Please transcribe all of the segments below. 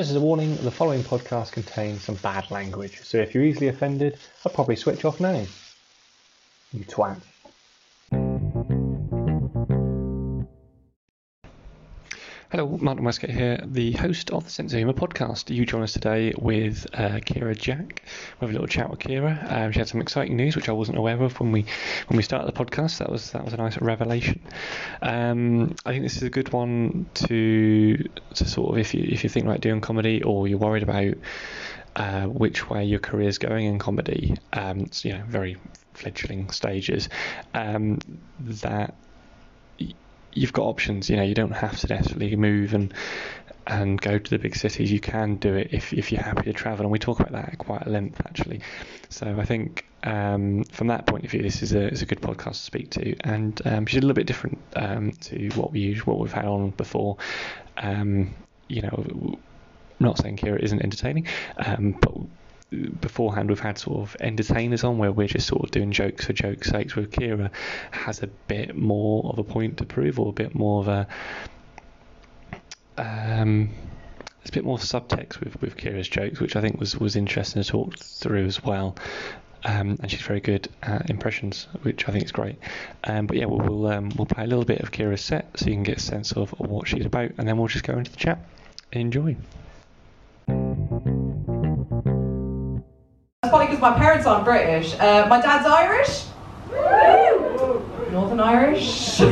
Just as a warning, the following podcast contains some bad language, so if you're easily offended, I'd probably switch off now. You twat. Martin Westgate here, the host of the Sense of Humour podcast. You join us today with uh, Kira Jack. We have a little chat with Kira. Um, she had some exciting news, which I wasn't aware of when we when we started the podcast. That was that was a nice revelation. Um, I think this is a good one to to sort of if you if you think about doing comedy or you're worried about uh, which way your career is going in comedy. Um, it's, you know, very fledgling stages. Um, that you've got options. You know, you don't have to desperately move and and go to the big cities. You can do it if if you're happy to travel, and we talk about that at quite a length actually. So I think um, from that point of view, this is a is a good podcast to speak to, and um, she's a little bit different um, to what we use, what we've had on before. Um, you know, I'm not saying Kira isn't entertaining, um, but beforehand we've had sort of entertainers on where we're just sort of doing jokes for jokes' sakes. With Kira has a bit more of a point to prove, or a bit more of a um, there's a bit more subtext with with Kira's jokes, which I think was was interesting to talk through as well. Um, and she's very good at impressions, which I think is great. Um, but yeah, we'll we'll, um, we'll play a little bit of Kira's set so you can get a sense of, of what she's about, and then we'll just go into the chat. Enjoy. Probably because my parents aren't British. Uh, my dad's Irish. Northern Irish. yeah,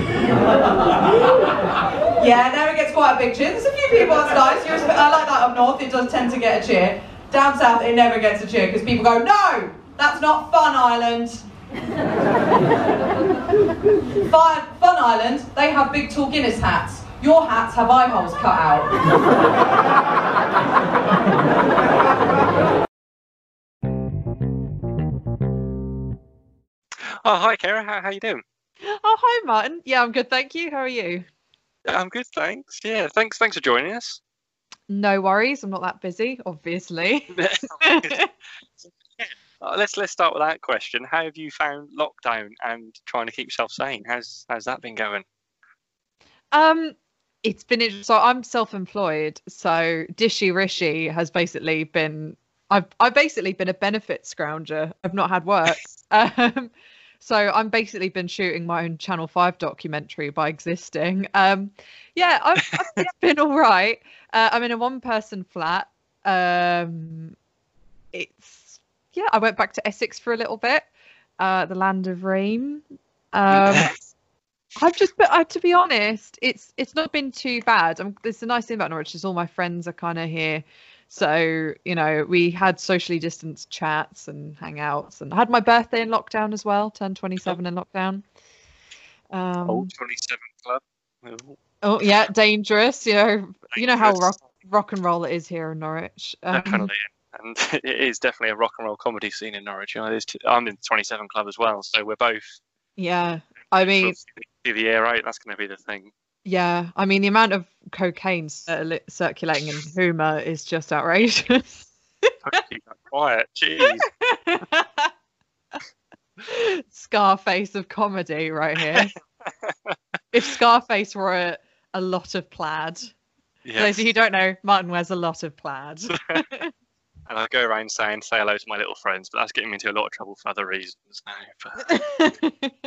now it gets quite a big cheer. There's a few people that's nice. You're, I like that up north. It does tend to get a cheer. Down south, it never gets a cheer because people go, no, that's not Fun Island. Fun, Fun Island, they have big tall Guinness hats. Your hats have eye holes cut out. Oh, hi, Kara. How, how you doing? Oh, hi, Martin. Yeah, I'm good, thank you. How are you? I'm good, thanks. Yeah, thanks. Thanks for joining us. No worries. I'm not that busy, obviously. Uh, let's let's start with that question. How have you found lockdown and trying to keep yourself sane? How's how's that been going? um, it's been so I'm self-employed. So Dishy Rishi has basically been. I've I've basically been a benefit scrounger. I've not had work. um, so I'm basically been shooting my own Channel Five documentary by existing. Um, yeah, I've, I've it's been all right. Uh, I'm in a one-person flat. Um, it's yeah. I went back to Essex for a little bit, uh, the land of rain. Um, I've just, but uh, to be honest, it's it's not been too bad. There's the nice thing about Norwich is all my friends are kind of here, so you know we had socially distanced chats and hangouts, and I had my birthday in lockdown as well. Turned 27 in lockdown. Um, Old 27 Club. Oh, oh yeah, dangerous. You know, you know how rock rock and roll it is here in Norwich. Um, Definitely. And it is definitely a rock and roll comedy scene in Norwich. You know, I'm in 27 Club as well, so we're both. yeah, I mean, the air right? That's going to be the thing. Yeah, I mean the amount of cocaine circula- circulating in Hoomer is just outrageous. Keep that quiet. Jeez. Scarface of comedy right here. if Scarface were a, a lot of plaid. For Yes. those of you who don't know, Martin wears a lot of plaid. And I go around saying say hello to my little friends, but that's getting me into a lot of trouble for other reasons now. But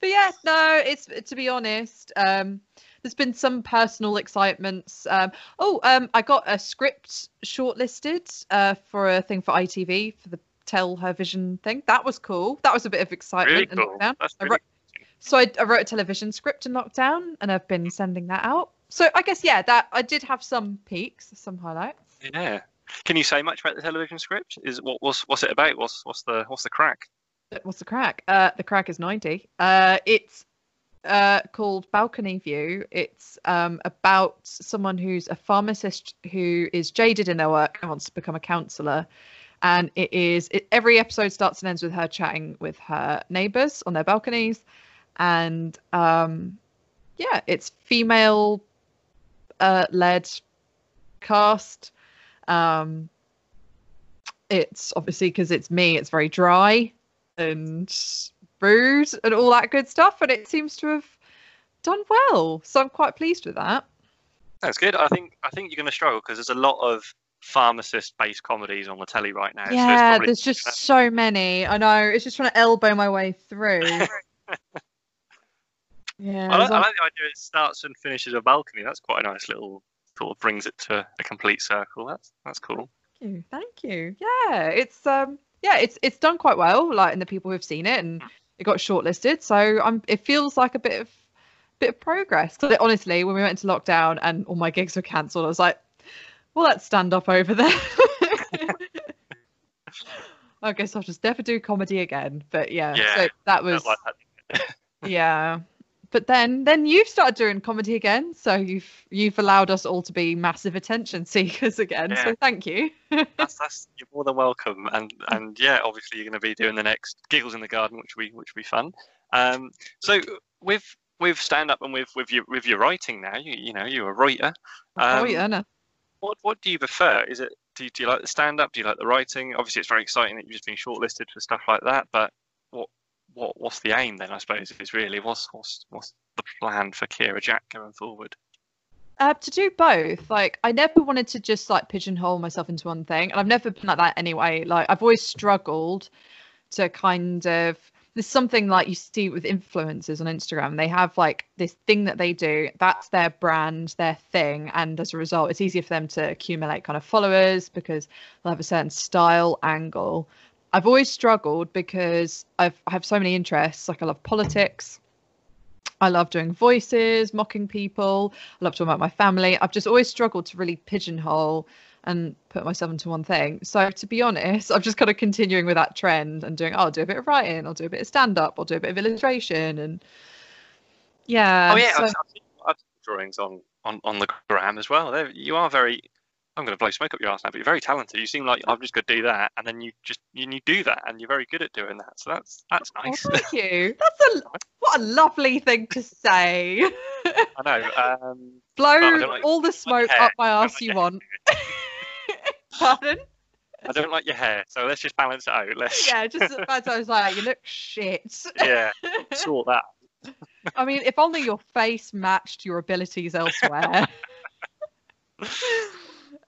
but yeah, no, it's to be honest, um, there's been some personal excitements. Um, oh, um, I got a script shortlisted uh, for a thing for ITV for the Tell Her Vision thing. That was cool. That was a bit of excitement really in cool. lockdown. That's I wrote- So I, I wrote a television script in lockdown, and I've been sending that out. So I guess yeah, that I did have some peaks, some highlights. Yeah. Can you say much about the television script? Is what what's what's it about? What's what's the what's the crack? What's the crack? Uh, the crack is ninety. Uh, it's uh called Balcony View. It's um about someone who's a pharmacist who is jaded in their work and wants to become a counsellor. And it is it, every episode starts and ends with her chatting with her neighbours on their balconies, and um, yeah, it's female uh, led cast. Um, it's obviously because it's me, it's very dry and rude and all that good stuff, and it seems to have done well. So I'm quite pleased with that. That's good. I think I think you're going to struggle because there's a lot of pharmacist-based comedies on the telly right now. so yeah, probably- there's just so many. I know. It's just trying to elbow my way through. yeah. I like, I like the idea it starts and finishes a balcony. That's quite a nice little sort of brings it to a complete circle. That's that's cool. Thank you. Thank you. Yeah, it's um yeah, it's it's done quite well, like in the people who've seen it and it got shortlisted. So I'm it feels like a bit of bit of progress. 'Cause honestly, when we went into lockdown and all my gigs were cancelled, I was like, well let's stand up over there. I guess I'll just never do comedy again. But yeah, Yeah, so that was like that. yeah. But then then you've started doing comedy again, so you've you've allowed us all to be massive attention seekers again. Yeah. So thank you. That's, that's you're more than welcome. And and yeah, obviously you're going to be doing the next giggles in the garden, which will be which will be fun. Um, so with with stand up and with with your with your writing now, you you know you're a writer. oh Um, yeah, no. What what do you prefer? Is it do you, do you like the stand up? Do you like the writing? Obviously, it's very exciting that you've just been shortlisted for stuff like that. But what what what's the aim then? I suppose is really what's what's what's the plan for Kira Jack going forward? Uh, to do both. Like I never wanted to just like pigeonhole myself into one thing, and I've never been like that anyway. Like I've always struggled to kind of. There's something like you see with influencers on Instagram. They have like this thing that they do. That's their brand, their thing, and as a result, it's easier for them to accumulate kind of followers because they'll have a certain style angle. I've always struggled because I've I have so many interests. Like I love politics. I love doing voices, mocking people. I love talking about my family. I've just always struggled to really pigeonhole and put myself into one thing. So to be honest, I'm just kind of continuing with that trend and doing. Oh, I'll do a bit of writing. I'll do a bit of stand up. I'll do a bit of illustration and yeah. oh yeah, so- I've, I've seen, I've seen drawings on, on on the gram as well. They're, you are very. I'm going to blow smoke up your ass now, but you're very talented. You seem like I'm just going to do that, and then you just you, you do that, and you're very good at doing that. So that's that's Oh, nice. thank you. That's a what a lovely thing to say. I know. Um, Blow like- all the smoke up my ass like you want. Pardon? I don't like your hair, so let's just balance it out. Let's Yeah, just as I was like, you look shit. yeah, sort that. I mean, if only your face matched your abilities elsewhere.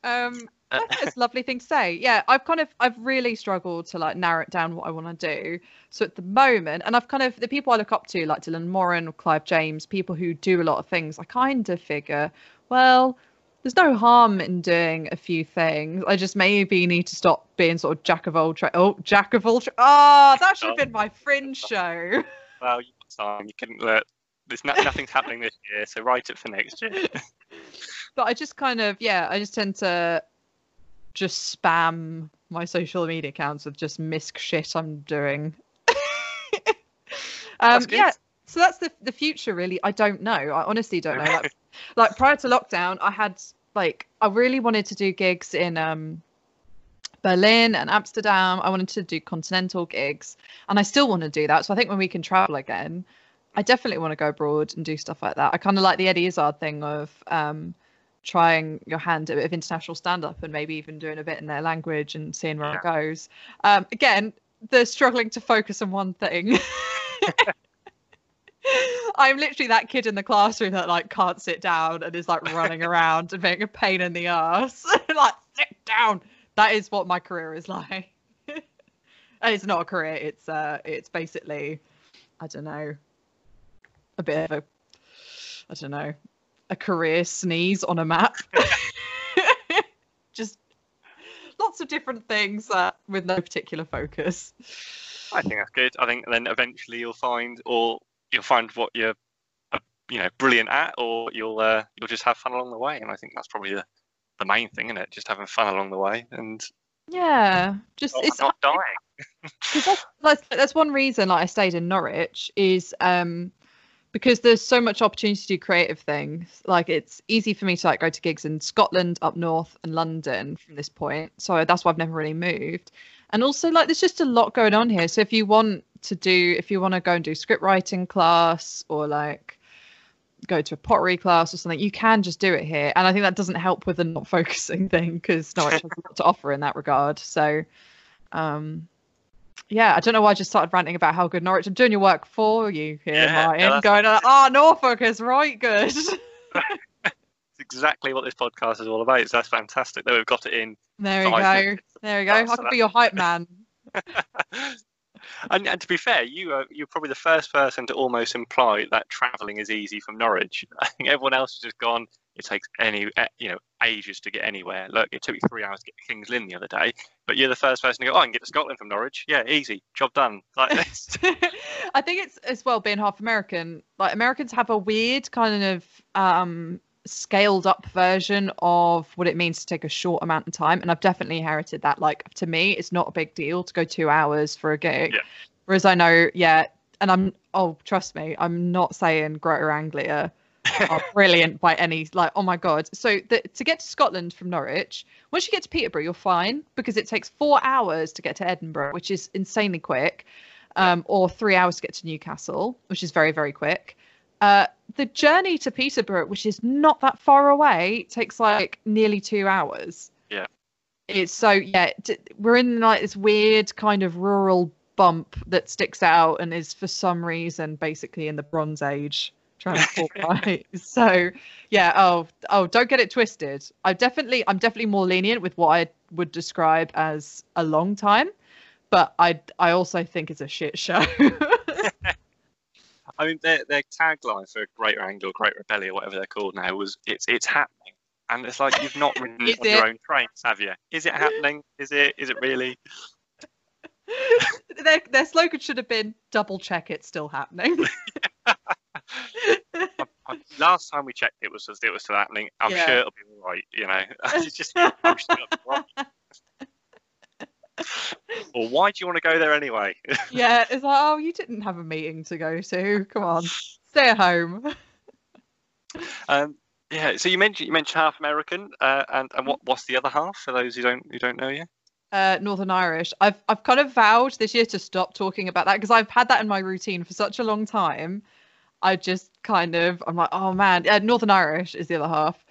Um, I think it's a lovely thing to say. Yeah, I've kind of, I've really struggled to like narrow it down what I want to do. So at the moment, and I've kind of the people I look up to, like Dylan Moran or Clive James, people who do a lot of things. I kind of figure, well, there's no harm in doing a few things. I just maybe need to stop being sort of jack of all trades. Oh, jack of all trades. Oh, that should have been my fringe show. Well, you got time. You couldn't look. There's no, nothing's happening this year, so write it for next year. but I just kind of yeah, I just tend to just spam my social media accounts with just misc shit I'm doing. um, yeah, so that's the the future really. I don't know. I honestly don't know. Like, like prior to lockdown, I had like I really wanted to do gigs in um Berlin and Amsterdam. I wanted to do continental gigs, and I still want to do that. So I think when we can travel again, I definitely want to go abroad and do stuff like that. I kind of like the Eddie Izzard thing of um, trying your hand at a bit of international stand up and maybe even doing a bit in their language and seeing where it goes. Um, again, they're struggling to focus on one thing. I'm literally that kid in the classroom that like can't sit down and is like running around and being a pain in the ass. like sit down. That is what my career is like. and it's not a career. It's uh, it's basically, I don't know, a bit of a, I don't know, a career sneeze on a map. Just lots of different things uh, with no particular focus. I think that's good. I think then eventually you'll find, or you'll find what you're, uh, you know, brilliant at, or you'll uh, you'll just have fun along the way. And I think that's probably the, the main thing, isn't it? Just having fun along the way and Yeah, just not, it's not dying. that's, that's that's one reason like I stayed in Norwich is um because there's so much opportunity to do creative things. Like it's easy for me to like go to gigs in Scotland, up north, and London from this point. So that's why I've never really moved. And also like there's just a lot going on here. So if you want to do if you want to go and do script writing class or like go to a pottery class or something, you can just do it here. And I think that doesn't help with the not focusing thing because Norwich has a lot to offer in that regard. So um yeah, I don't know why I just started ranting about how good Norwich. I'm doing your work for you here, Yeah, Martin. no, going, oh, Norfolk is right good. It's exactly what this podcast is all about. So that's fantastic that we've got it in. There we go. minutes. There we go. I could be your hype man. and, and to be fair, you are you're probably the first person to almost imply that travelling is easy from Norwich. I think everyone else has just gone. It takes any eh, you know ages to get anywhere. Look, it took me three hours to get to Kings Lynn the other day, but you're the first person to go. Oh, I can get to Scotland from Norwich. Yeah, easy, job done. Like this. I think it's as well being half American. Like Americans have a weird kind of um scaled up version of what it means to take a short amount of time and I've definitely inherited that like to me it's not a big deal to go 2 hours for a gig Yeah. whereas I know yeah and I'm oh trust me I'm not saying Greater Anglia are brilliant by any like oh my god so the, to get to Scotland from Norwich once you get to Peterborough you're fine because it takes 4 hours to get to Edinburgh which is insanely quick um, or three hours to get to Newcastle, which is very, very quick. Uh, the journey to Peterborough, which is not that far away, takes like nearly two hours. Yeah. It's so, yeah, d- we're in like this weird kind of rural bump that sticks out and is for some reason basically in the Bronze Age transport right. So, yeah, oh, oh, don't get it twisted. I definitely, I'm definitely more lenient with what I would describe as a long time but I I also think it's a shit show. I mean, their their tagline for Greater angle Great Rebellion, whatever they're called now, was "It's it's happening." And it's like you've not ridden on your own trains, have you? Is it happening? Is it? Is it really? their their slogan should have been "Double check it's still happening." I- Last time we checked, it was it was still happening. I'm Yeah. sure it'll be all right. You know, it's just I'm sure it'll be. Or why do you want to go there anyway? yeah, it's like, oh, you didn't have a meeting to go to. Come on, stay at home. um, yeah. So you mentioned you mentioned half American, uh, and and what what's the other half for those who don't who don't know you? Uh, Northern Irish. I've I've kind of vowed this year to stop talking about that because I've had that in my routine for such a long time. I just kind of I'm like, oh man, uh, Northern Irish is the other half.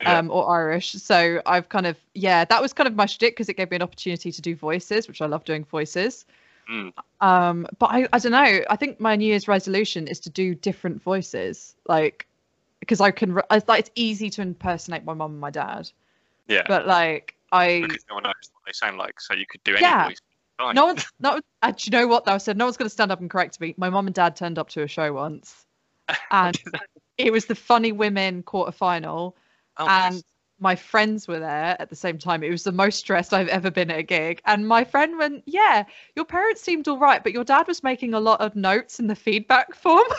Yeah. um, or Irish. So I've kind of yeah, that was kind of my shtick because it gave me an opportunity to do voices, which I love doing voices. Mm. Um, but I, I don't know. I think my New Year's resolution is to do different voices, like because I can. It's like it's easy to impersonate my mum and my dad, Yeah. but like I because no one knows what they sound like, so you could do any Yeah. voice. Fine. no one's no. Uh, do you know what though? I said no one's going to stand up and correct me. My mum and dad turned up to a show once, and it was the Funny Women quarter final. Oh, and nice. my friends were there at the same time. It was the most stressed I've ever been at a gig. And my friend went, Yeah, your parents seemed all right, but your dad was making a lot of notes in the feedback form.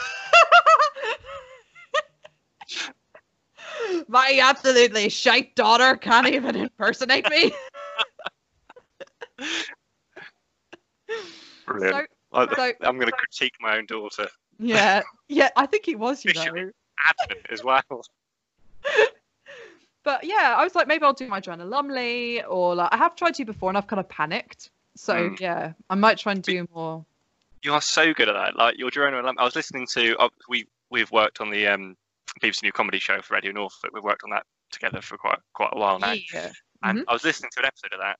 my absolutely shite daughter can't even impersonate me. brilliant. so, I- so- I'm going to critique my own daughter. Yeah, yeah, I think he was, you know. Admin as well. But yeah, I was like, maybe I'll do my Joanna Lumley, or like I have tried to before, and I've kind of panicked. So Mm. yeah, I might try and do more. You are so good at that. Like your Joanna Lumley. I was listening to. Uh, we we've worked on the um, BBC New Comedy Show for Radio Norfolk. We've worked on that together for quite quite a while now. Yeah. And I was listening to an episode of that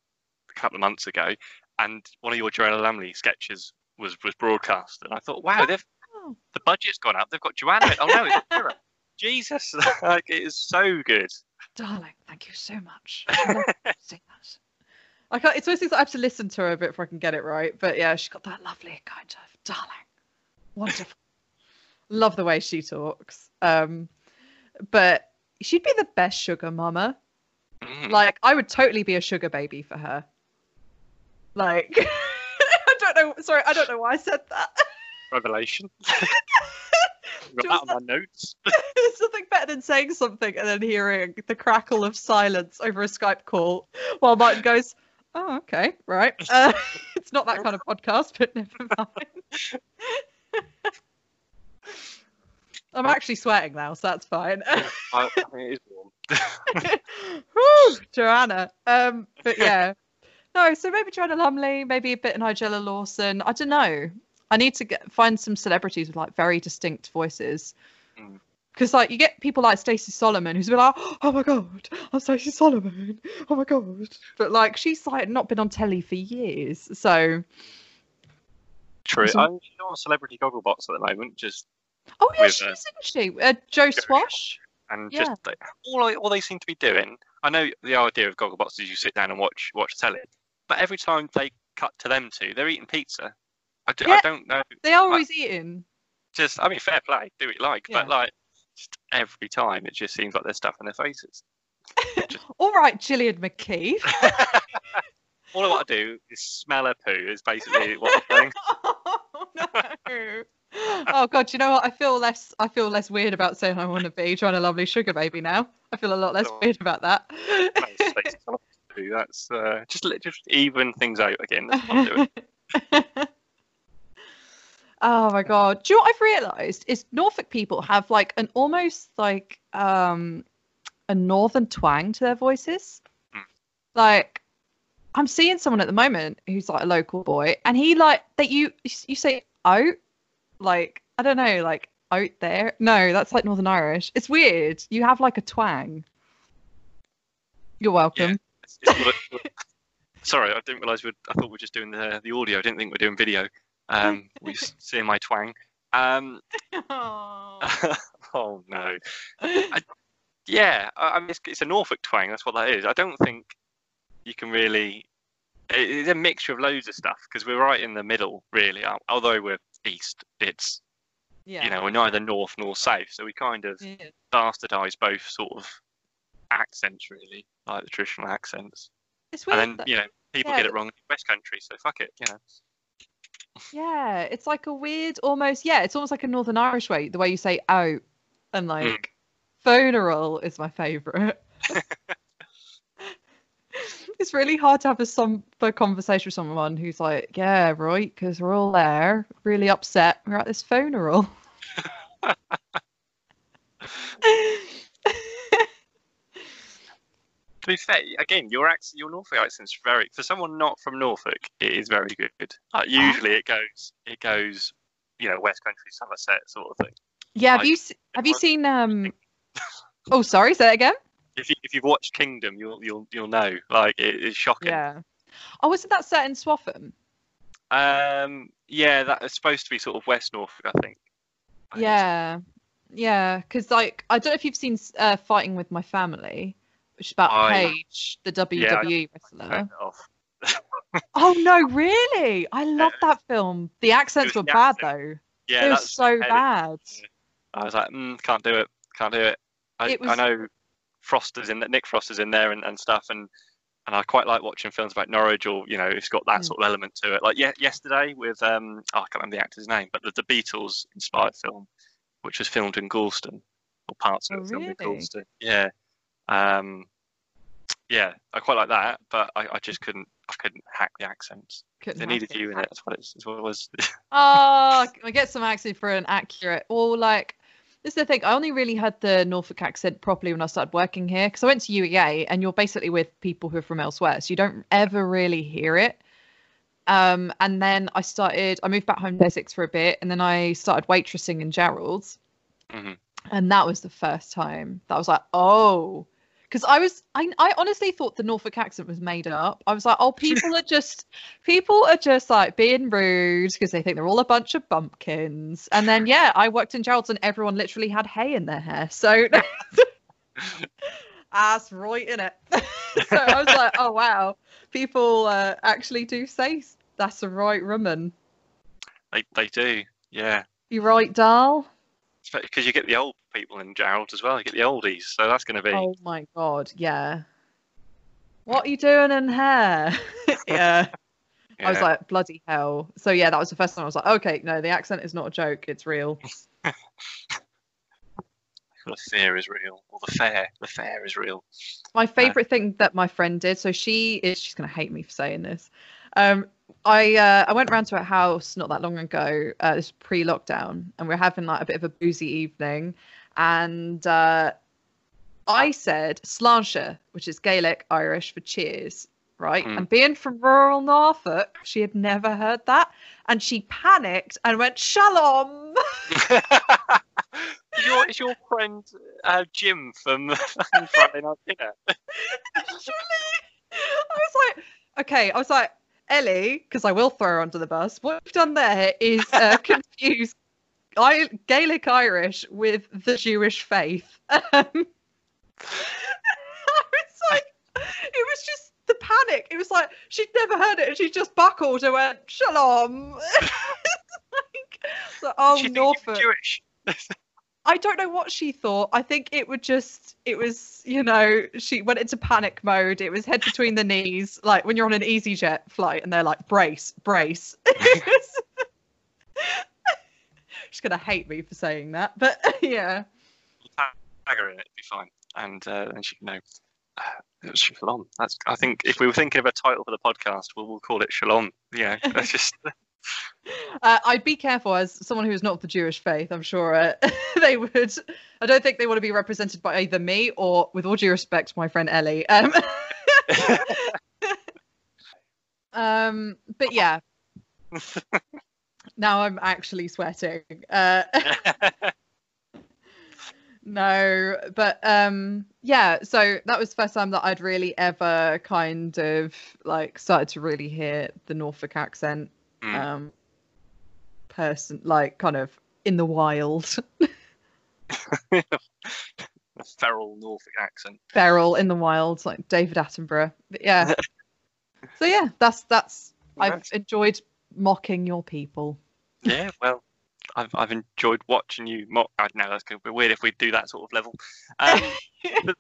a couple of months ago, and one of your Joanna Lumley sketches was was broadcast, and I thought, wow, they've Oh. the budget's gone up. They've got Joanna. Oh no, it's Kira. Jesus, like it is so good. Darling, thank you so much. I love seeing that. I can't, it's always of those things I have to listen to her a bit before I can get it right. But yeah, she's got that lovely kind of darling, wonderful. love the way she talks. Um, but she'd be the best sugar mama. Mm. Like I would totally be a sugar baby for her. Like I don't know. Sorry, I don't know why I said that. Revelation. Got that on my notes. There's nothing better than saying something and then hearing the crackle of silence over a Skype call while Martin goes, Oh, okay, right. Uh, it's not that kind of podcast, but never mind. I'm actually sweating now, so that's fine. I, I mean, it is warm. Whew, Joanna. Um, but yeah. No, so maybe Joanna Lumley, maybe a bit of Nigella Lawson. I don't know. I need to get find some celebrities with like very distinct voices. Mm. Because like you get people like Stacey Solomon who's been like, oh my god, I'm Stacey Solomon, oh my god, but like she's like not been on telly for years, so True. So- I'm she's on Celebrity Gogglebox at the moment. Just oh yeah, With, she uh, is, isn't she? Uh, Joe Swash. and Yeah. just they, all I- all they seem to be doing. I know the idea of Gogglebox is you sit down and watch watch telly, but every time they cut to them two, they're eating pizza. I, do, Yeah. I don't know. They are always eating. Just I mean, fair play, do what you like, Yeah. but like just every time it just seems like there's stuff in their faces. All right, Gillian McKeith. All I want to do is smell a poo. Is basically what I'm saying. oh no. Oh god, you know what? I feel less I feel less weird about saying I want to be trying a lovely sugar baby now. I feel a lot less Oh. weird about that. Nice face poo, That's uh, just let- just even things out again. That's what I'm doing. Oh my god. Do you know what I've realised is Norfolk people have like an almost like um a northern twang to their voices. Like I'm seeing someone at the moment who's like a local boy and he like that you you say out like I don't know like out there. No, that's like Northern Irish. It's weird. You have like a twang. You're welcome. It's Sorry, I didn't realise. we'd I thought we were just doing the the audio. I didn't think we are doing video. Um, we s- seeing my twang. Um, oh no. Yeah, I, I mean, it's, it's a Norfolk twang. That's what that is. I don't think you can really. it- It's a mixture of loads of stuff because we're right in the middle, really. Although we're east, it's yeah. you know we're neither north nor south, so we kind of Yeah. bastardize both sort of accents, really, like the traditional accents. It's weird. And then that- you know people yeah, get it wrong in West Country, so fuck it, you know. Yeah, it's like a weird, almost yeah, it's almost like a Northern Irish way, the way you say out, and like mm. funeral is my favourite. it's really hard to have a somber conversation with someone who's like, yeah, right, because we're all there, really upset. We're at this funeral. Be fair, again, your accent, your Norfolk accent's very for someone not from Norfolk, it is very good. Like, usually, it goes, it goes, you know, West Country, Somerset sort of thing. yeah, have Like, you have you seen um? Oh, sorry, say that again. If you if you've watched Kingdom, you'll you'll you'll know. Like it is shocking. Yeah. Oh, wasn't that set in Swaffham? Um. Yeah, that is supposed to be sort of West Norfolk, I think. I think it's- Yeah, yeah, because like I don't know if you've seen uh, Fighting with My Family, about I- Paige, the WWE wrestler. It off. Oh no, really? I love that film. The accents were the bad accent. though. Yeah, it was so heavy. bad. I was like, mm, can't do it, can't do it. I, It I was- know Frost's in Nick Frost's in there and, and stuff, and and I quite like watching films about Norwich or you know it's got that Mm. sort of element to it. Like ye- yesterday with um, oh, I can't remember the actor's name, but the, the Beatles inspired film, which was filmed in Gorleston, or parts of Oh, it filmed in? Gorleston. Yeah, um, yeah, I quite like that, but I, I just couldn't I couldn't hack the accents. Couldn't They needed you in it. That's what it's. That's what it was. Oh, I get some accent for an accurate. Or like, this is the thing. I only really had the Norfolk accent properly when I started working here because I went to UEA and you're basically with people who are from elsewhere, so you don't ever really hear it. Um, and then I started. I moved back home to Essex for a bit, and then I started waitressing in Jarrold's, Mhm. and that was the first time that I was like, oh. Because I was, I, I honestly thought the Norfolk accent was made up. I was like, oh, people are just people are just like being rude because they think they're all a bunch of bumpkins. And then yeah, I worked in Jarrold's and everyone literally had hay in their hair. So that's right in it. so I was like, oh wow, people uh, actually do say that's a right woman. they they do. Yeah. You right, Dal? Because you get the old people in Jarrold as well. You get the oldies, so that's going to be. Oh my god, yeah. What are you doing in here? yeah. I was like, bloody hell. So yeah, that was the first time I was like, okay, no, the accent is not a joke, it's real. the fear is real, or the fair, the fair is real. My favorite thing that my friend did, so she is she's gonna hate me for saying this. Um I uh, I went around to a house not that long ago, uh this pre-lockdown, and we are having like a bit of a boozy evening. And uh I said sláinte, which is Gaelic Irish for cheers, right? Mm. And being from rural Norfolk, she had never heard that. And she panicked and went, Shalom. is, your, your friend uh, Jim from Friday Night Dinner? Literally. I was like, okay, I was like, Ellie, because I will throw her under the bus. What you've done there is uh, confuse I Gaelic Irish with the Jewish faith. Um, I was like, it was just the panic. It was like she'd never heard it, and she just buckled and went shalom. like, so, oh She think you were Norfolk. Jewish. I don't know what she thought. I think it would just, it was, you know, she went into panic mode. It was head between the knees, like when you're on an EasyJet flight and they're like, brace, brace. She's going to hate me for saying that. But yeah. Tag her in it, it'd be fine, and uh, then she can know. Uh, it was Shalom. That's. I think if we were thinking of a title for the podcast, we'll, we'll call it Shalom. Yeah, that's just. Uh, I'd be careful as someone who is not of the Jewish faith. I'm sure uh, they would. I don't think they want to be represented by either me or, with all due respect, my friend Ellie. Um, um, but yeah. now I'm actually sweating. Uh, no, but um, yeah. So that was the first time that I'd really ever kind of like started to really hear the Norfolk accent Mm. um person like kind of in the wild feral Norfolk accent. feral in the wild like david attenborough but yeah so yeah that's that's i've enjoyed mocking your people Yeah, well, I've I've enjoyed watching you mock. I know that's going to be weird if we do that sort of level. Um, but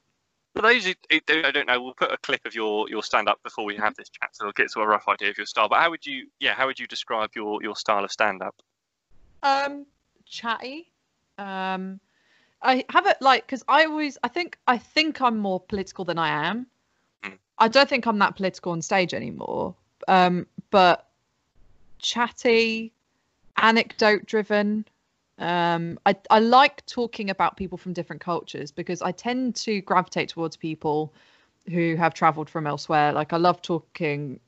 for those who who don't, I don't know, we'll put a clip of your your stand up before we have this chat, so we'll get to a rough idea of your style. But how would you, yeah, how would you describe your your style of stand up? um chatty um i have it like because i always i think i think i'm more political than i am Mm. i don't think i'm that political on stage anymore um but chatty anecdote driven um I, I like talking about people from different cultures because i tend to gravitate towards people who have traveled from elsewhere. Like i love talking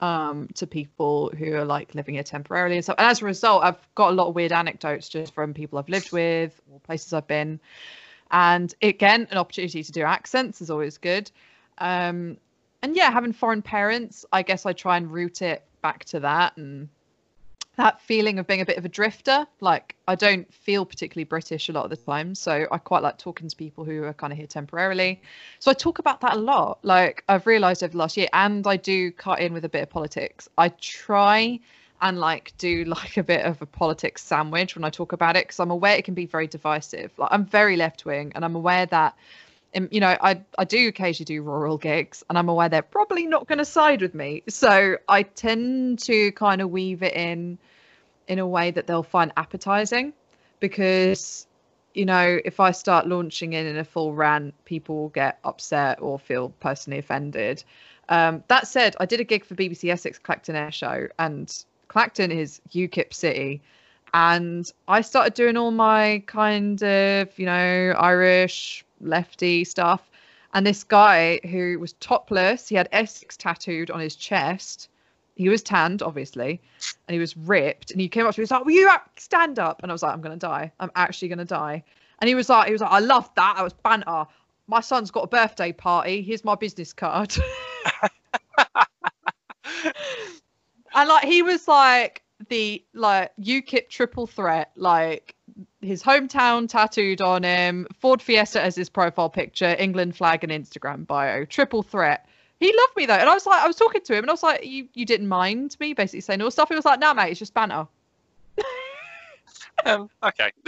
um to people who are like living here temporarily and so and as a result i've got a lot of weird anecdotes just from people i've lived with or places i've been. And again an opportunity to do accents is always good. Um and yeah having foreign parents i guess i try and root it back to that and that feeling of being a bit of a drifter like i don't feel particularly british a lot of the time so i quite like talking to people who are kind of here temporarily so I talk about that a lot. Like I've realized over the last year, and I do cut in with a bit of politics. I try and like do like a bit of a politics sandwich when I talk about it because I'm aware it can be very divisive. Like I'm very left wing, and I'm aware that. You know, I I do occasionally do rural gigs, and I'm aware they're probably not going to side with me. So I tend to kind of weave it in, in a way that they'll find appetizing, because you know, if I start launching in in a full rant, people will get upset or feel personally offended. Um, that said, I did a gig for BBC Essex Clacton Air Show, and Clacton is UKIP city. And I started doing all my kind of, you know, Irish lefty stuff. And this guy who was topless, he had Essex tattooed on his chest. He was tanned, obviously, and he was ripped. And he came up to me, he was like, Will you stand up? And I was like, I'm going to die. I'm actually going to die. And he was like, he was like, I love that. That was banter. My son's got a birthday party. Here's my business card. and like he was like the like UKIP triple threat, like his hometown tattooed on him, Ford Fiesta as his profile picture, England flag and Instagram bio, triple threat. He loved me though, and I was like, I was talking to him, and I was like, you you didn't mind me basically saying all stuff. He was like, nah, mate, it's just banter. Um, okay.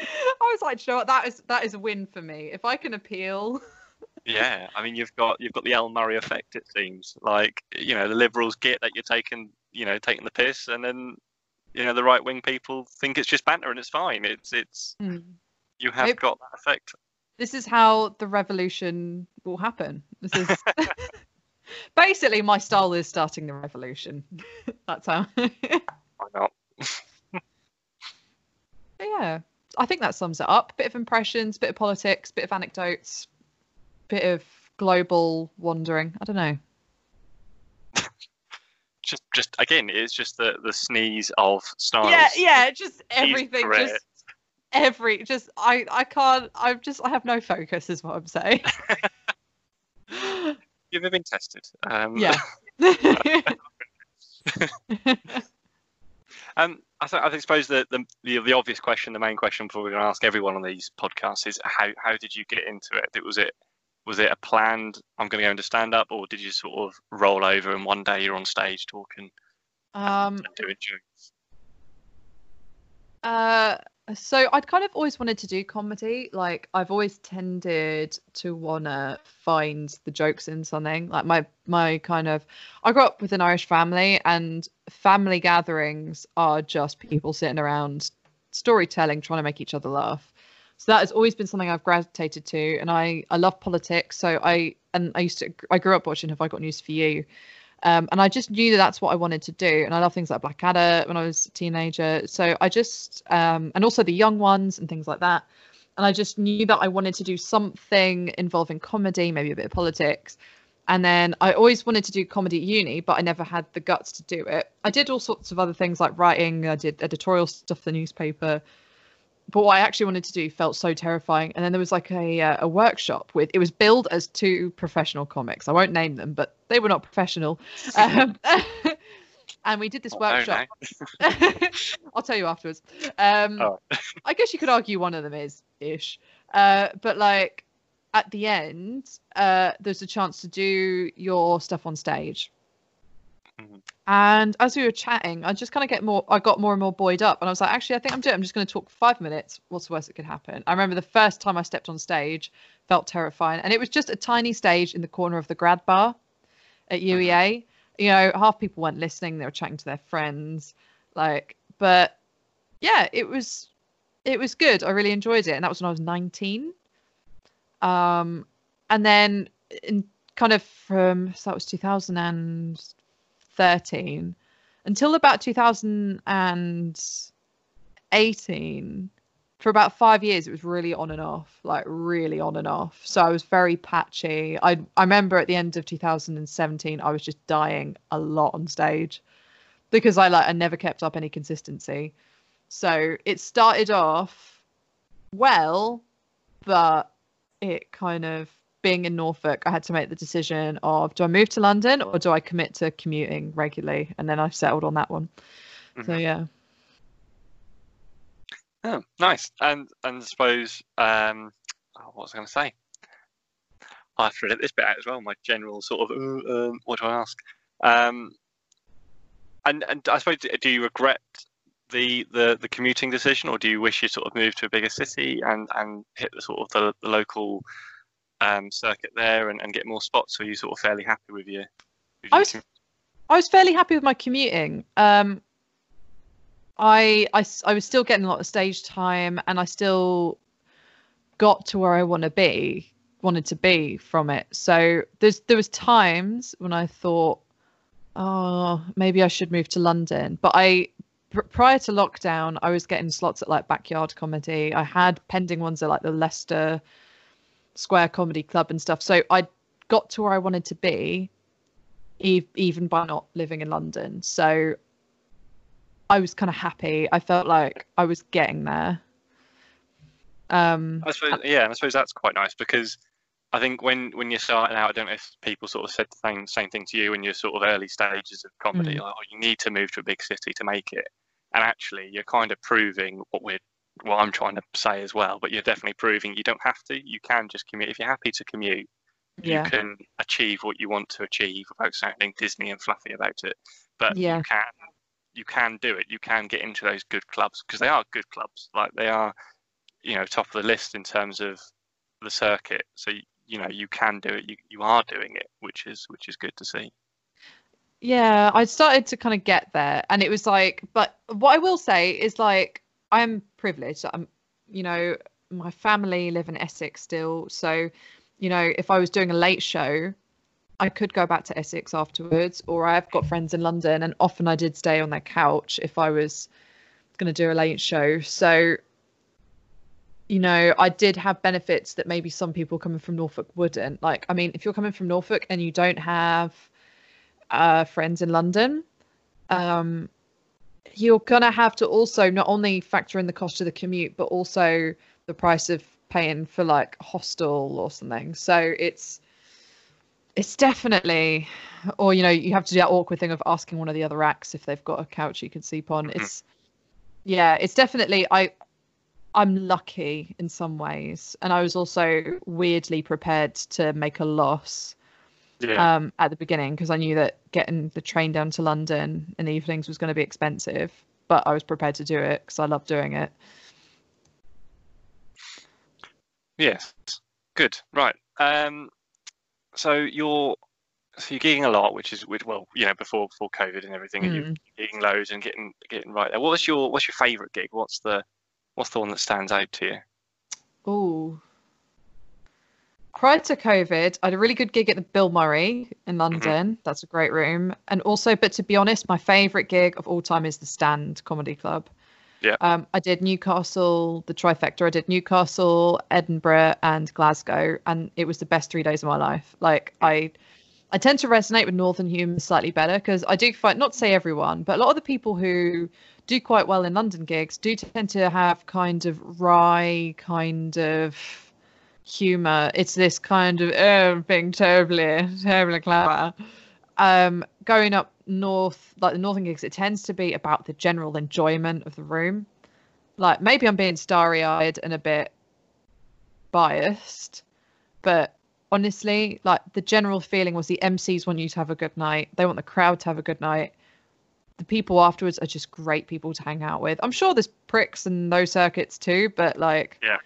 I was like, sure, that is that is a win for me. If I can appeal, yeah, I mean you've got you've got the Al Murray effect. It seems like you know the liberals get that you're taking you know taking the piss, and then you know the right wing people think it's just banter and it's fine. It's it's hmm. you have got that effect. this is how the revolution will happen. This is basically my style is starting the revolution. That's how. Why not? yeah, I think that sums it up. Bit of impressions, bit of politics, bit of anecdotes, bit of global wandering. I don't know. Just just again, it's just the the sneeze of styles. Yeah, yeah, just everything, just every, just I, I can't. I'm just, I have no focus, is what I'm saying. You've ever been tested. Um, yeah. Um, I, th- I suppose the, the the the obvious question, the main question, before we're going to ask everyone on these podcasts is how how did you get into it? It was it was it a planned? I'm going to go into stand up, or did you sort of roll over and one day you're on stage talking Um, and doing jokes? Uh, so I'd kind of always wanted to do comedy. Like I've always tended to wanna find the jokes in something. Like my my kind of I grew up with an Irish family and family gatherings are just people sitting around storytelling, trying to make each other laugh. So that has always been something I've gravitated to, and I I love politics. So I and I used to I grew up watching Have I Got News for You, um, and I just knew that that's what I wanted to do. And I love things like Blackadder when I was a teenager. So I just, um, and also the young ones and things like that. And I just knew that I wanted to do something involving comedy, maybe a bit of politics. And then I always wanted to do comedy at uni, but I never had the guts to do it. I did all sorts of other things like writing, I did editorial stuff for the newspaper. But what I actually wanted to do felt so terrifying. And then there was like a uh, a workshop with it was billed as two professional comics. I won't name them, but they were not professional. Um, and we did this Oh, no, workshop. I'll tell you afterwards. Um, Oh. I guess you could argue one of them is ish. Uh, but like at the end, uh, there's a chance to do your stuff on stage. Mhm. And as we were chatting, I just kind of get more. I got more and more buoyed up, and I was like, actually, I think I'm doing. I'm just going to talk five minutes. What's the worst that could happen? I remember the first time I stepped on stage, felt terrifying, and it was just a tiny stage in the corner of the grad bar at UEA. You know, half people weren't listening; they were chatting to their friends. Like, but yeah, it was it was good. I really enjoyed it, and that was when I was 19. Um, and then in kind of from so that was 2013 until about 2018 for about five years it was really on and off like really on and off. So i was very patchy. I i remember at the end of 2017 i was just dying a lot on stage because i like i never kept up any consistency. So it started off well but it kind of being in norfolk i had to make the decision of do i move to london or do i commit to commuting regularly and then i settled on that one so Mhm. yeah Oh, nice. And and I suppose um, oh, what was I going to say? I have to edit this bit out as well. My general sort of uh, um, what do I ask? Um, and and I suppose do you regret the, the the commuting decision, or do you wish you sort of moved to a bigger city and and hit the sort of the, the local um, circuit there and, and get more spots? Or you sort of fairly happy with your? With I was- I was fairly happy with my commuting. Um, I, I I was still getting a lot of stage time, and I still got to where I want to be, wanted to be from it. So there's there was times when I thought, oh, maybe I should move to London. But I pr- prior to lockdown, I was getting slots at like backyard comedy. I had pending ones at like the Leicester Square Comedy Club and stuff. So I got to where I wanted to be e- even by not living in London. So I was kind of happy. I felt like I was getting there. Um, I suppose, yeah, I suppose that's quite nice because I think when when you're starting out, I don't know if people sort of said the same same thing to you in your sort of early stages of comedy, Mm. like oh, you need to move to a big city to make it, and actually you're kind of proving what we're what I'm trying to say as well. But you're definitely proving you don't have to. You can just commute if you're happy to commute. yeah, You can achieve what you want to achieve without sounding Disney and fluffy about it. But Yeah. you can you can do it. You can get into those good clubs because they are good clubs. Like they are, you know, top of the list in terms of the circuit. So you know you can do it. You you are doing it, which is which is good to see. yeah. I started to kind of get there, and it was like, but what I will say is like I'm privileged. I'm, you know, my family live in Essex still, so you know, if I was doing a late show, I could go back to Essex afterwards, or I've got friends in London, and often I did stay on their couch if I was going to do a late show. So, you know, I did have benefits that maybe some people coming from Norfolk wouldn't. Like, I mean, if you're coming from Norfolk and you don't have uh, friends in London, um, you're gonna have to also not only factor in the cost of the commute, but also the price of paying for like hostel or something. So it's it's definitely, or you know, you have to do that awkward thing of asking one of the other acts if they've got a couch you can sleep on. Mhm. It's yeah, it's definitely I. I'm lucky in some ways, and I was also weirdly prepared to make a loss Yeah. um, at the beginning because I knew that getting the train down to London in the evenings was going to be expensive, but I was prepared to do it because I love doing it. Yes. Good. Right. Um, so you're so you're gigging a lot, which is which, well, you know, before before COVID and everything, and you're Mm. gigging loads and getting getting right there. What's your what's your favourite gig? What's the what's the one that stands out to you? Ooh. Prior to COVID, I had a really good gig at the Bill Murray in London. That's a great room. And also, but to be honest, my favourite gig of all time is the Stand Comedy Club. Yeah. Um, I did Newcastle, the trifecta. I did Newcastle, Edinburgh, and Glasgow, and it was the best three days of my life. Like I, I tend to resonate with Northern humour slightly better because I do find, not to say everyone, but a lot of the people who do quite well in London gigs do tend to have kind of wry kind of humor. It's this kind of oh, being terribly, terribly clever. Um, going up north, like the northern gigs, it tends to be about the general enjoyment of the room. Like maybe I'm being starry-eyed and a bit biased, but honestly, like the general feeling was the MCs want you to have a good night. They want the crowd to have a good night. The people afterwards are just great people to hang out with. I'm sure there's pricks in those circuits too, but like, Yeah.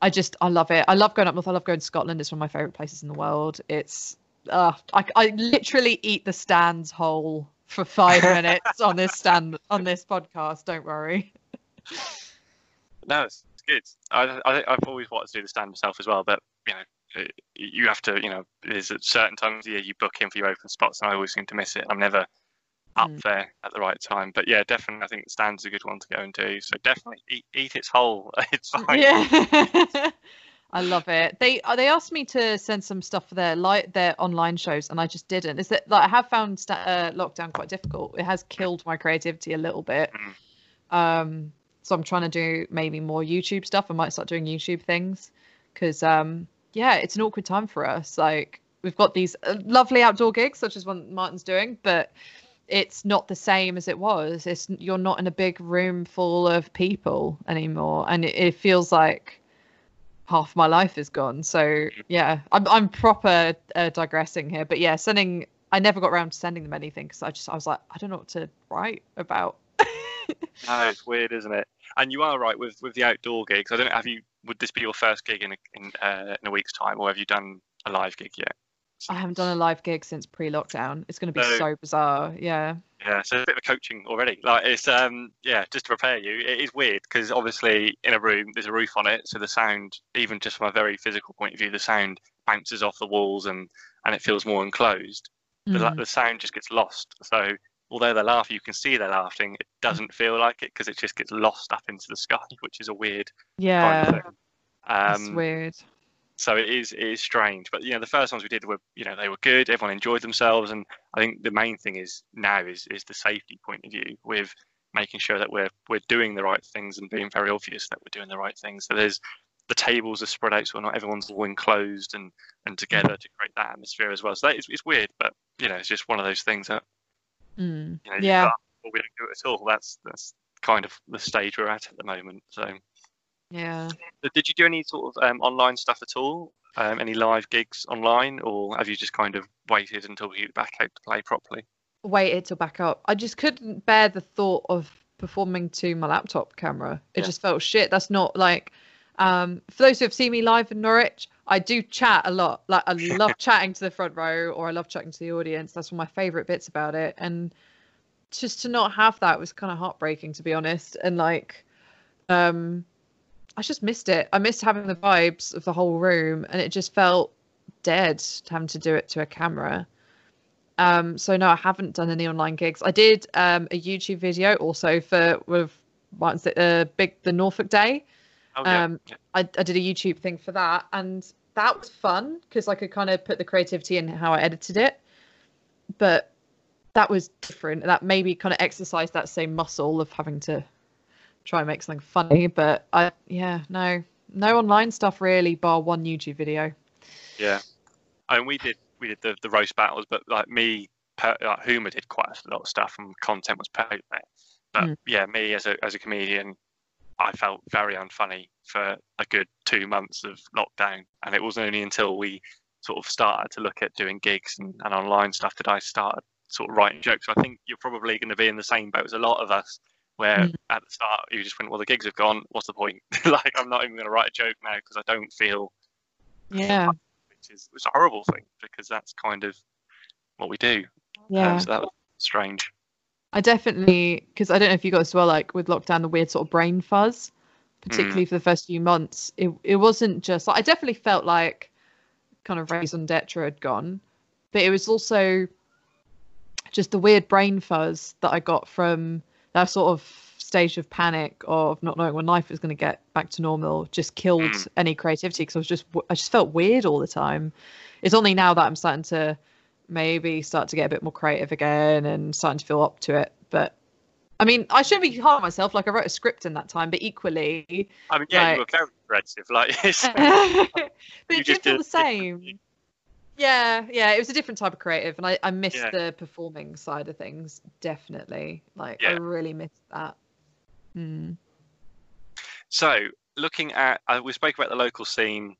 I just I love it. I love going up north. I love going to Scotland. It's one of my favorite places in the world. It's uh, I I literally eat the stands whole for five minutes on this stand on this podcast. Don't worry. No, it's, it's good. I, I I've always wanted to do the stand myself as well, but you know, you have to, you know, there's at certain times of the year you book in for your open spots, and I always seem to miss it. I'm never up Mm. there at the right time. But yeah, definitely, I think the stand's a good one to go and do. So definitely eat, eat its whole. It's fine. Yeah. I love it. They uh, they asked me to send some stuff for their like their online shows, and I just didn't. Is that like I have found sta- uh, lockdown quite difficult. It has killed my creativity a little bit. Um, so I'm trying to do maybe more YouTube stuff. I might start doing YouTube things because um, yeah, it's an awkward time for us. Like we've got these uh, lovely outdoor gigs, such as one Martin's doing, but it's not the same as it was. It's you're not in a big room full of people anymore, and it, it feels like half my life is gone. So yeah, I'm I'm proper uh, digressing here, but yeah, sending. I never got around to sending them anything because I just I was like I don't know what to write about. No, it's weird, isn't it? And you are right with with the outdoor gigs. I don't. Have you? Would this be your first gig in a, in, uh, in a week's time, or have you done a live gig yet? I haven't done a live gig since pre-lockdown. It's going to be No. so bizarre. Yeah. Yeah, so a bit of coaching already. Like it's um yeah, just to prepare you. It is weird because obviously in a room there's a roof on it, so the sound, even just from a very physical point of view, the sound bounces off the walls and and it feels more enclosed. Mm. the sound just gets lost. So although they're laughing, you can see they're laughing. It doesn't feel like it because it just gets lost up into the sky, which is a weird Yeah. kind of thing. That's Um, weird. So it is it is strange but you know the first ones we did were you know they were good everyone enjoyed themselves and i think the main thing is now is is the safety point of view with making sure that we're we're doing the right things and being very obvious that we're doing the right things so there's the tables are spread out so not everyone's all enclosed and and together to create that atmosphere as well so that is, it's weird but you know it's just one of those things that Mm. you know Yeah. or we don't do it at all that's that's kind of the stage we're at at the moment so Yeah. so did you do any sort of um, online stuff at all? Um, any live gigs online, or have you just kind of waited until you back out to play properly? Waited to back up. I just couldn't bear the thought of performing to my laptop camera. It Yeah. just felt shit. That's not like. Um, for those who have seen me live in Norwich, I do chat a lot. Like I love chatting to the front row, or I love chatting to the audience. That's one of my favorite bits about it. And just to not have that was kind of heartbreaking, to be honest. And like, um, I just missed it. I missed having the vibes of the whole room, and it just felt dead having to do it to a camera. Um, so no, I haven't done any online gigs. I did um, a YouTube video also for with what's it, uh, big the Norfolk Day. Oh yeah, Um, yeah. I, I did a YouTube thing for that, and that was fun because I could kind of put the creativity in how I edited it. But that was different. That maybe kind of exercised that same muscle of having to try and make something funny. But I, yeah, no, no online stuff really, bar one YouTube video. yeah. And we did we did the, the roast battles, but like me, per, like Huma did quite a lot of stuff, and content was there. but Mm. yeah, me as a as a comedian, I felt very unfunny for a good two months of lockdown, and it wasn't only until we sort of started to look at doing gigs and, and online stuff that I started sort of writing jokes. So I think you're probably going to be in the same boat as a lot of us, where Mm. at the start you just went, "Well, the gigs have gone. What's the point? like, I'm not even going to write a joke now because I don't feel." Yeah. Which is it's a horrible thing because that's kind of what we do. Um, Yeah. so that was strange. I definitely because I don't know if you got as well like with lockdown the weird sort of brain fuzz, particularly for the first few months. It it wasn't just like I definitely felt like kind of raison d'etre had gone, but it was also just the weird brain fuzz that I got from that sort of stage of panic of not knowing when life was going to get back to normal just killed Mm. any creativity because I was just I just felt weird all the time. It's only now that I'm starting to maybe start to get a bit more creative again and starting to feel up to it. But I mean, I shouldn't be hard on myself. Like I wrote a script in that time, but equally, I mean, yeah, you were very creative. Like, but You it just did feel the same. Yeah, yeah, it was a different type of creative, and I, I missed Yeah. the performing side of things definitely. Like I really missed that. Hmm. So, looking at, uh, we spoke about the local scene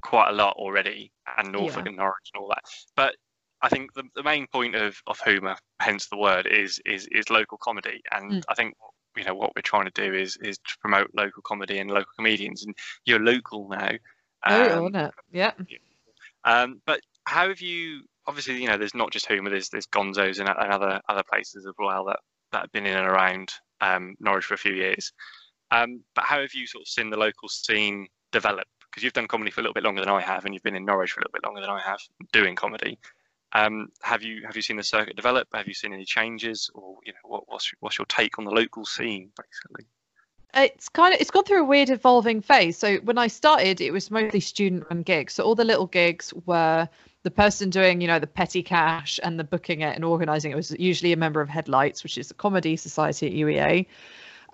quite a lot already, and Norfolk Yeah. and Norwich and all that. But I think the, the main point of, of humour, hence the word, is is is local comedy. And Mm. I think you know what we're trying to do is is to promote local comedy and local comedians. And you're local now. Oh, Um, on it. Yeah. Um, but how have you? Obviously, you know, there's not just humour. There's there's Gonzos and, and other other places as well that that have been in and around um, Norwich for a few years. Um, but how have you sort of seen the local scene develop? Because you've done comedy for a little bit longer than I have, and you've been in Norwich for a little bit longer than I have doing comedy. Um, have you have you seen the circuit develop? Have you seen any changes, or you know, what, what's what's your take on the local scene, basically? It's kind of it's gone through a weird evolving phase. So when I started, it was mostly student run gigs. So all the little gigs were the person doing, you know, the petty cash and the booking it and organizing it was usually a member of Headlights, which is the comedy society at UEA.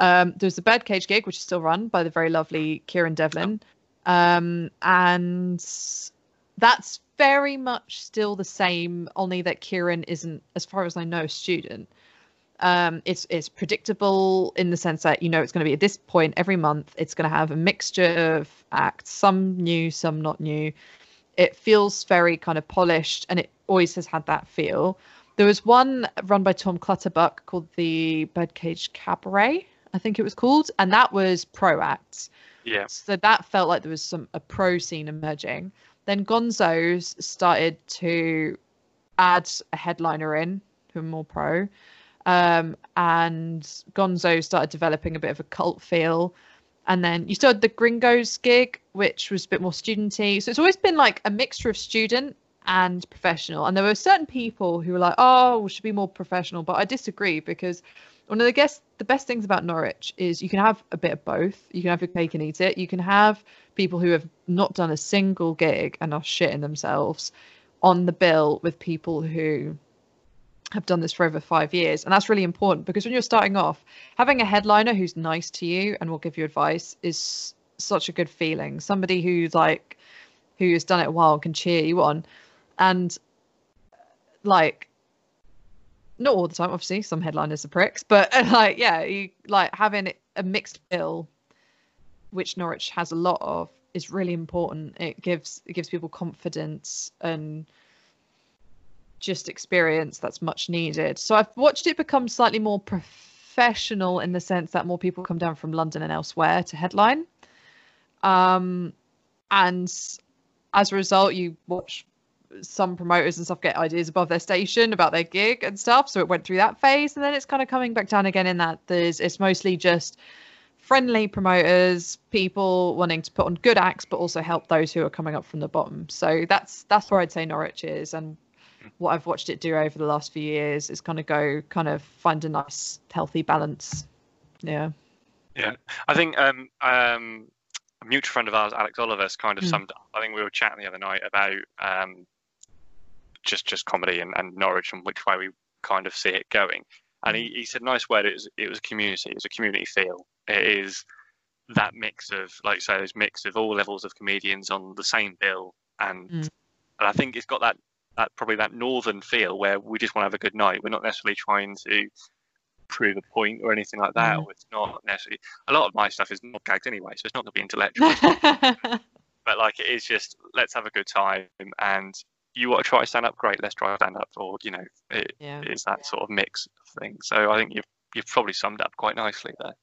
Um, there's the Birdcage gig, which is still run by the very lovely Kieran Devlin. Um, and that's very much still the same, only that Kieran isn't, as far as I know, a student um it's it's predictable in the sense that you know it's going to be at this point every month it's going to have a mixture of acts some new some not new it feels very kind of polished and it always has had that feel there was one run by tom clutterbuck called the birdcage cabaret i think it was called and that was pro acts Yeah, so that felt like there was some a pro scene emerging. Then Gonzo's started to add a headliner in who are more pro. Um, and Gonzo started developing a bit of a cult feel. And then you started the Gringos gig, which was a bit more studenty. So it's always been like a mixture of student and professional. And there were certain people who were like, "Oh, we should be more professional," but I disagree because one of the guess the best things about Norwich is you can have a bit of both. You can have your cake and eat it. You can have people who have not done a single gig and are shitting themselves on the bill with people who have done this for over five years. And that's really important because when you're starting off, having a headliner who's nice to you and will give you advice is such a good feeling. Somebody who's like who has done it a while can cheer you on. And like not all the time, obviously, some headliners are pricks, but like yeah, you like having a mixed bill, which Norwich has a lot of, is really important. It gives it gives people confidence and just experience that's much needed. So I've watched it become slightly more professional in the sense that more people come down from London and elsewhere to headline. Um, and as a result, you watch some promoters and stuff get ideas above their station about their gig and stuff. So it went through that phase, and then it's kind of coming back down again in that there's it's mostly just friendly promoters, people wanting to put on good acts, but also help those who are coming up from the bottom. So that's that's where I'd say Norwich is, and what I've watched it do over the last few years is kind of go kind of find a nice healthy balance. Yeah. Yeah, I think um, um, a mutual friend of ours, Alex Oliver's, kind of Mm. summed up. I think we were chatting the other night about um, just just comedy and, and Norwich and which way we kind of see it going. And he, he said, nice word. It was it was a community. It was a community feel. It is that mix of, like you say, those mix of all levels of comedians on the same bill, and Mm. and I think it's got that that probably that northern feel where we just want to have a good night. We're not necessarily trying to prove a point or anything like that, Mm. or it's not necessarily. A lot of my stuff is not gagged anyway, so it's not going to be intellectual. but like it is just let's have a good time and you want to try to stand up great let's try to stand up or you know it yeah. is that sort of mix of thing so i think you've you've probably summed up quite nicely there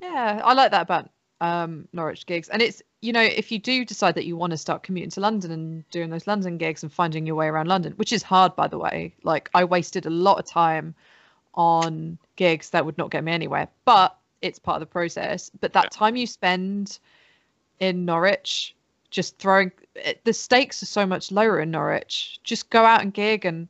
Yeah, I like that about um, Norwich gigs. And it's, you know, if you do decide that you want to start commuting to London and doing those London gigs and finding your way around London, which is hard, by the way. Like, I wasted a lot of time on gigs that would not get me anywhere, but it's part of the process. But that Yeah. time you spend in Norwich, just throwing it, the stakes are so much lower in Norwich. Just go out and gig and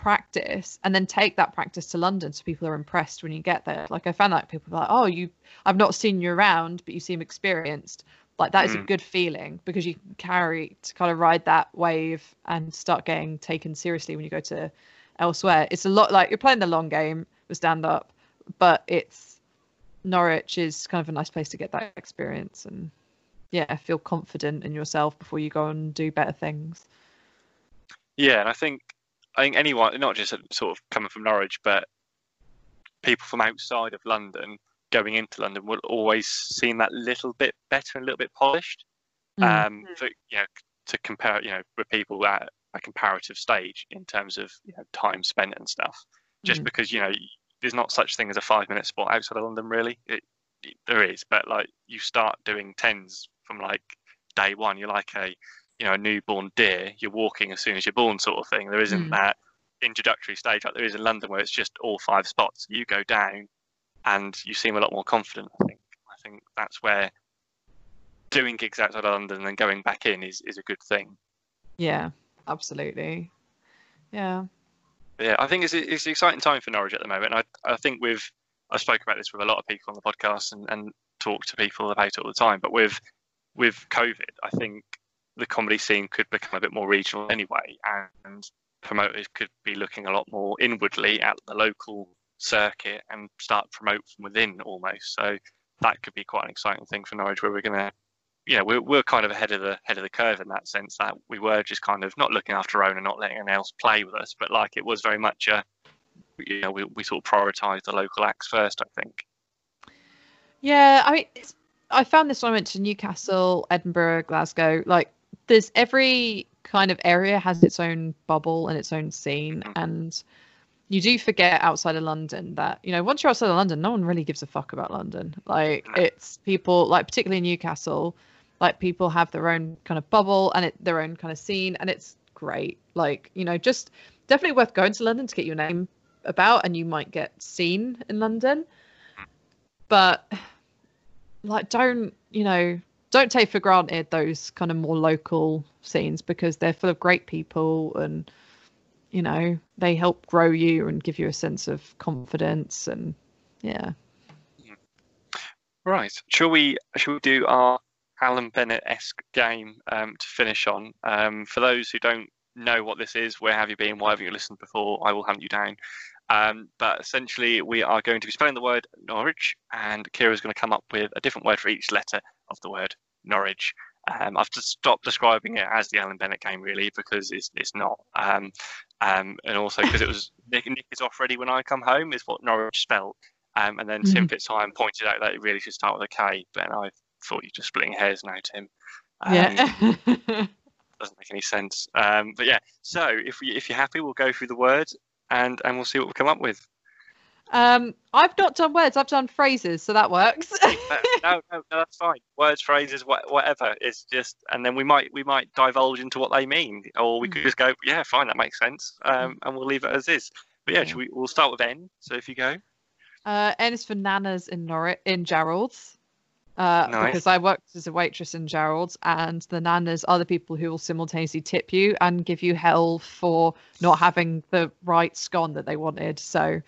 practice and then take that practice to London so people are impressed when you get there. Like I found that people are like, oh, you I've not seen you around, but you seem experienced. Like that is a Mm. good feeling because you can carry to kind of ride that wave and start getting taken seriously when you go to elsewhere. It's a lot like you're playing the long game with stand up, but it's Norwich is kind of a nice place to get that experience and yeah, feel confident in yourself before you go and do better things. yeah and i think i think anyone not just sort of coming from norwich but people from outside of london going into london will always seem that little bit better and a little bit polished Mm. um for you know to compare you know with people at a comparative stage in terms of you know time spent and stuff just Mhm. because you know there's not such thing as a five minute spot outside of london really it, it- there is but like you start doing tens from like day one you're like a you know a newborn deer you're walking as soon as you're born sort of thing there isn't Mm. that introductory stage like there is in london where it's just all five spots you go down and you seem a lot more confident i think i think that's where doing gigs outside of london and then going back in is, is a good thing Yeah, absolutely. Yeah. Yeah, I think it's it's an exciting time for Norwich at the moment. I I think we've I spoke about this with a lot of people on the podcast and, and talk to people about it all the time. But with with COVID, I think the comedy scene could become a bit more regional anyway, and promoters could be looking a lot more inwardly at the local circuit and start promote from within almost. So that could be quite an exciting thing for Norwich, where we're going to, you know, we're, we're kind of ahead of the head of the curve in that sense that we were just kind of not looking after our own and not letting anyone else play with us, but like it was very much a, you know, we, we sort of prioritised the local acts first. I think. Yeah, I mean, I found this when I went to Newcastle, Edinburgh, Glasgow. Like, there's every kind of area has its own bubble and its own scene, mm-hmm. and you do forget outside of London that you know once you're outside of London, no one really gives a fuck about London. Like, it's people like particularly Newcastle, like people have their own kind of bubble and it, their own kind of scene, and it's great. Like, you know, just definitely worth going to London to get your name about, and you might get seen in London, mm-hmm. but like don't you know don't take for granted those kind of more local scenes because they're full of great people and you know they help grow you and give you a sense of confidence and yeah Right. Shall we? Shall we do our Alan Bennett-esque game um, to finish on? Um, for those who don't know what this is, where have you been? Why haven't you listened before? I will hunt you down. Um, but essentially, we are going to be spelling the word Norwich, and Kira's going to come up with a different word for each letter of the word Norwich. Um, I've just stopped describing it as the Alan Bennett game, really, because it's it's not. Um, um, and also because it was Nick, Nick is off ready when I come home is what Norwich spelled. Um, and then Tim FitzHigham pointed out that it really should start with a K, but I thought you're just splitting hairs now, Tim. Um, yeah doesn't make any sense. Um, but yeah, so if we, if you're happy, we'll go through the words and and we'll see what we come up with. Um i've not done words i've done phrases so that works Uh, no, no, no, that's fine. Words, phrases, wha- whatever. It's just, and then we might we might divulge into what they mean, or we could Mm. just go, yeah, fine, that makes sense, um, and we'll leave it as is. But yeah, we, we'll start with N. So if you go, uh n is for nanas in norwich in Jarrold's uh, Nice. because I worked as a waitress in Jarrold's, and the nanas are the people who will simultaneously tip you and give you hell for not having the right scone that they wanted. So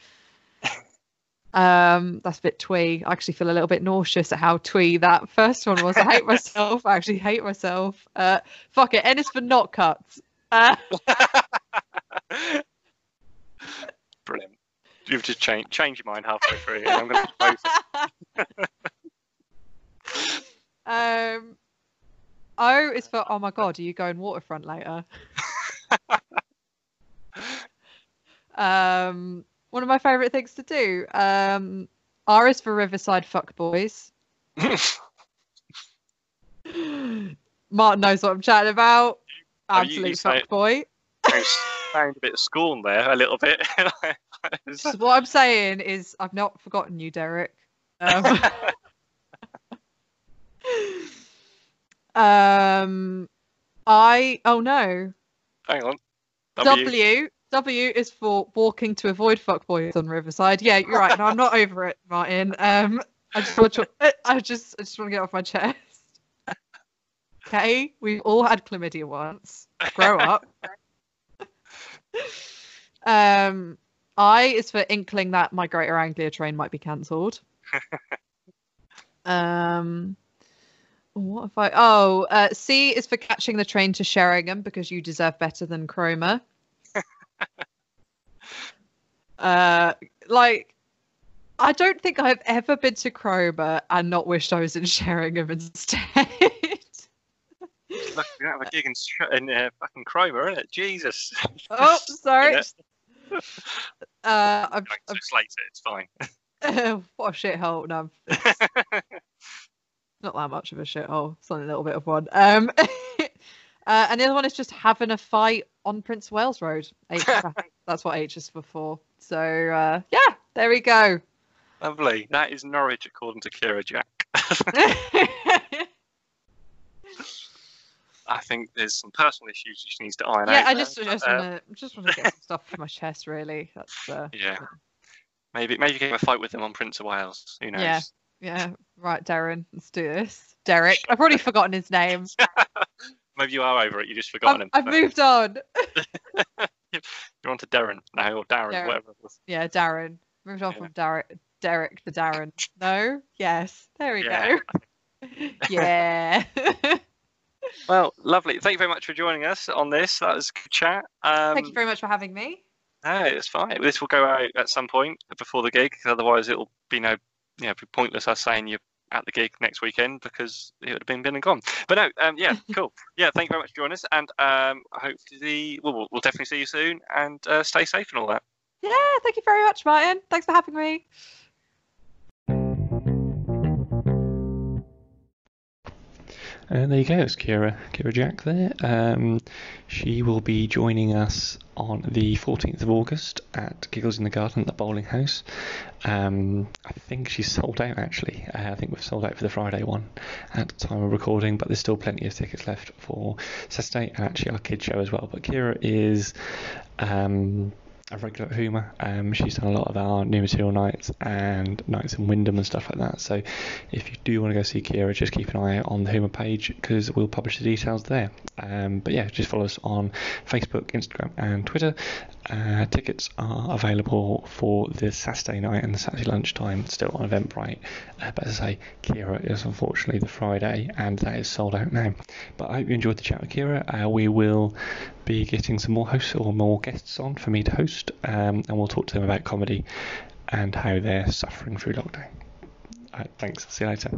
um, that's a bit twee. I actually feel a little bit nauseous at how twee that first one was. I hate myself. I actually hate myself. Uh, fuck it. N is for not cuts. Uh, brilliant. You've just changed changed your mind halfway through. and I'm going to um, O is for oh my god, are you going waterfront later? um, one of my favourite things to do. Um, R is for Riverside Fuckboys. Martin knows what I'm chatting about. Oh, you- you Absolute say it. fuckboy. Found a bit of scorn there, a little bit. So what I'm saying is, I've not forgotten you, Derek. Um, um, I oh no, Hang on. W. W is for walking to avoid fuckboys on Riverside. Yeah, you're right. No, I'm not over it, Martin. Um, I just want to, I just, I just want to get off my chest. Okay, we've all had chlamydia once. Grow up. um, I is for inkling that my Greater Anglia train might be cancelled. um, what if I? Oh, uh, C is for catching the train to Sheringham because you deserve better than Cromer. uh, like, I don't think I've ever been to Cromer and not wished I was in Sheringham instead. Look, we don't have a gig in, in uh, fucking Cromer, innit? Jesus. oh, sorry. Uh, I'm, so slate it, it's fine. I'm what a shithole. No, not that much of a shithole. It's only a little bit of one. Um, uh, and the other one is just having a fight on Prince of Wales Road. H, that's what H is for. So uh, yeah, there we go. Lovely. That is Norwich, according to Kira Jack. I think there's some personal issues she needs to iron yeah, out. I there, just just uh, want to just want to get some stuff off my chest. Really, that's uh, Yeah. Maybe maybe get a fight with them on Prince of Wales. Who knows? Yeah. yeah. Right, Darren, let's do this. Derek, I've already forgotten his name. Maybe you are over it. You just forgotten I've, him. I've moved on. You're on to Darren now, or Darren, Darren. whatever it was. Yeah, Darren. Moved on Yeah. from Derek. Derek to Darren. No? Yes. There we Yeah. go. yeah. Well, lovely. Thank you very much for joining us on this. That was a good chat. Um, Thank you very much for having me. No, it's fine. This will go out at some point before the gig. Otherwise, it'll be no, you know, be pointless us saying you're at the gig next weekend because it would have been been and gone. But no, um, yeah, cool. Yeah, thank you very much for joining us, and um, hopefully, well, we'll, we'll definitely see you soon, and uh, stay safe and all that. Yeah, thank you very much, Martin. Thanks for having me. And there you go, it's Kira, Kira Jack there. Um, she will be joining us on the 14th of August at Giggles in the Garden at the Bowling House. Um, I think she's sold out actually. Uh, I think we've sold out for the Friday one at the time of recording, but there's still plenty of tickets left for Saturday and actually our kids show as well. But Kira is um, a regular Hoomer. Um, she's done a lot of our new material nights and nights in Wymondham and stuff like that. So if you do want to go see Kira, just keep an eye out on the Hoomer page because we'll publish the details there. Um, but yeah, just follow us on Facebook, Instagram, and Twitter. Uh, tickets are available for the Saturday night and the Saturday lunchtime still on Eventbrite. Uh, but as I say, Kira is unfortunately the Friday, and that is sold out now. But I hope you enjoyed the chat with Kira. Uh, we will be getting some more hosts or more guests on for me to host, um, and we'll talk to them about comedy and how they're suffering through lockdown. Right, thanks. See you later.